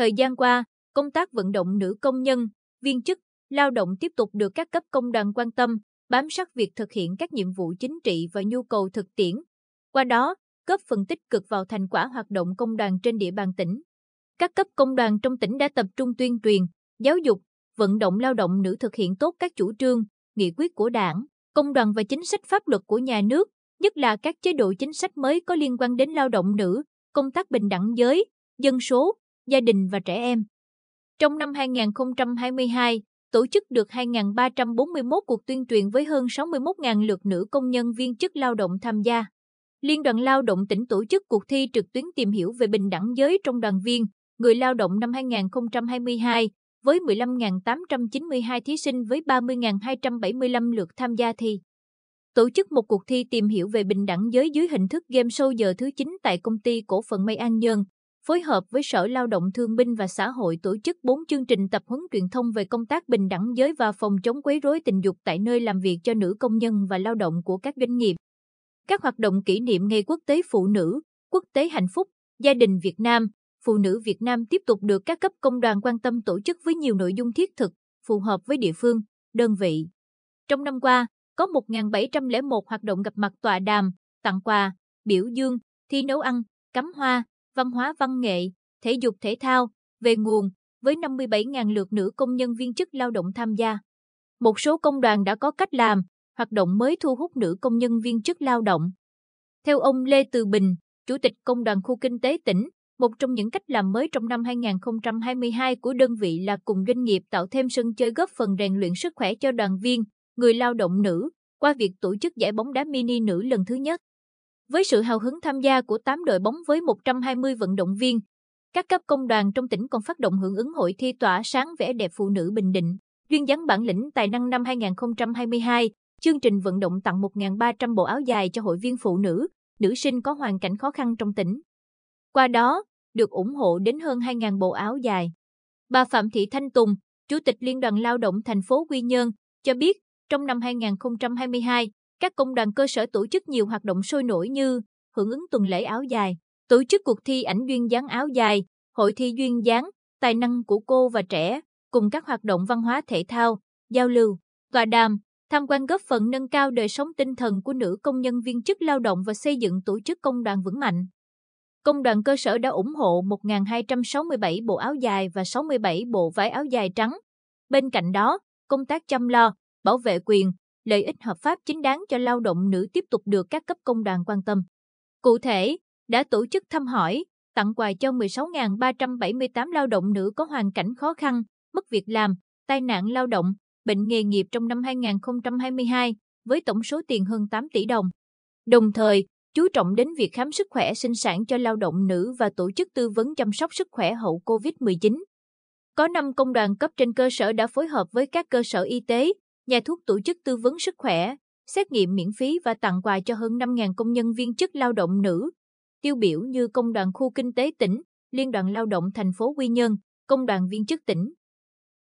Thời gian qua, công tác vận động nữ công nhân, viên chức, lao động tiếp tục được các cấp công đoàn quan tâm, bám sát việc thực hiện các nhiệm vụ chính trị và nhu cầu thực tiễn. Qua đó, góp phần tích cực vào thành quả hoạt động công đoàn trên địa bàn tỉnh. Các cấp công đoàn trong tỉnh đã tập trung tuyên truyền, giáo dục, vận động lao động nữ thực hiện tốt các chủ trương, nghị quyết của đảng, công đoàn và chính sách pháp luật của nhà nước, nhất là các chế độ chính sách mới có liên quan đến lao động nữ, công tác bình đẳng giới, dân số, gia đình và trẻ em. Trong năm 2022, tổ chức được 2.341 cuộc tuyên truyền với hơn 61.000 lượt nữ công nhân viên chức lao động tham gia. Liên đoàn Lao động tỉnh tổ chức cuộc thi trực tuyến tìm hiểu về bình đẳng giới trong đoàn viên, người lao động năm 2022 với 15.892 thí sinh với 30.275 lượt tham gia thi. Tổ chức một cuộc thi tìm hiểu về bình đẳng giới dưới hình thức game show giờ thứ 9 tại công ty cổ phần Mây An Nhơn, phối hợp với Sở Lao động Thương binh và Xã hội tổ chức 4 chương trình tập huấn truyền thông về công tác bình đẳng giới và phòng chống quấy rối tình dục tại nơi làm việc cho nữ công nhân và lao động của các doanh nghiệp. Các hoạt động kỷ niệm Ngày Quốc tế Phụ nữ, Quốc tế Hạnh phúc, Gia đình Việt Nam, Phụ nữ Việt Nam tiếp tục được các cấp công đoàn quan tâm tổ chức với nhiều nội dung thiết thực, phù hợp với địa phương, đơn vị. Trong năm qua, có 1.701 hoạt động gặp mặt tọa đàm, tặng quà, biểu dương, thi nấu ăn, cắm hoa, văn hóa văn nghệ, thể dục thể thao, về nguồn, với 57.000 lượt nữ công nhân viên chức lao động tham gia. Một số công đoàn đã có cách làm, hoạt động mới thu hút nữ công nhân viên chức lao động. Theo ông Lê Từ Bình, Chủ tịch Công đoàn Khu Kinh tế tỉnh, một trong những cách làm mới trong năm 2022 của đơn vị là cùng doanh nghiệp tạo thêm sân chơi góp phần rèn luyện sức khỏe cho đoàn viên, người lao động nữ, qua việc tổ chức giải bóng đá mini nữ lần thứ nhất. Với sự hào hứng tham gia của 8 đội bóng với 120 vận động viên, các cấp công đoàn trong tỉnh còn phát động hưởng ứng hội thi tỏa sáng vẻ đẹp phụ nữ Bình Định, duyên dáng bản lĩnh tài năng năm 2022, chương trình vận động tặng 1.300 bộ áo dài cho hội viên phụ nữ, nữ sinh có hoàn cảnh khó khăn trong tỉnh. Qua đó, được ủng hộ đến hơn 2.000 bộ áo dài. Bà Phạm Thị Thanh Tùng, Chủ tịch Liên đoàn Lao động thành phố Quy Nhơn, cho biết trong năm 2022, các công đoàn cơ sở tổ chức nhiều hoạt động sôi nổi như hưởng ứng tuần lễ áo dài, tổ chức cuộc thi ảnh duyên dáng áo dài, hội thi duyên dáng, tài năng của cô và trẻ, cùng các hoạt động văn hóa thể thao, giao lưu, tọa đàm, tham quan góp phần nâng cao đời sống tinh thần của nữ công nhân viên chức lao động và xây dựng tổ chức công đoàn vững mạnh. Công đoàn cơ sở đã ủng hộ 1.267 bộ áo dài và 67 bộ vải áo dài trắng. Bên cạnh đó, công tác chăm lo, bảo vệ quyền, lợi ích hợp pháp chính đáng cho lao động nữ tiếp tục được các cấp công đoàn quan tâm. Cụ thể, đã tổ chức thăm hỏi, tặng quà cho 16.378 lao động nữ có hoàn cảnh khó khăn, mất việc làm, tai nạn lao động, bệnh nghề nghiệp trong năm 2022 với tổng số tiền hơn 8 tỷ đồng. Đồng thời, chú trọng đến việc khám sức khỏe sinh sản cho lao động nữ và tổ chức tư vấn chăm sóc sức khỏe hậu COVID-19. Có 5 công đoàn cấp trên cơ sở đã phối hợp với các cơ sở y tế, nhà thuốc tổ chức tư vấn sức khỏe, xét nghiệm miễn phí và tặng quà cho hơn 5.000 công nhân viên chức lao động nữ. Tiêu biểu như Công đoàn Khu Kinh tế tỉnh, Liên đoàn Lao động thành phố Quy Nhơn, Công đoàn viên chức tỉnh.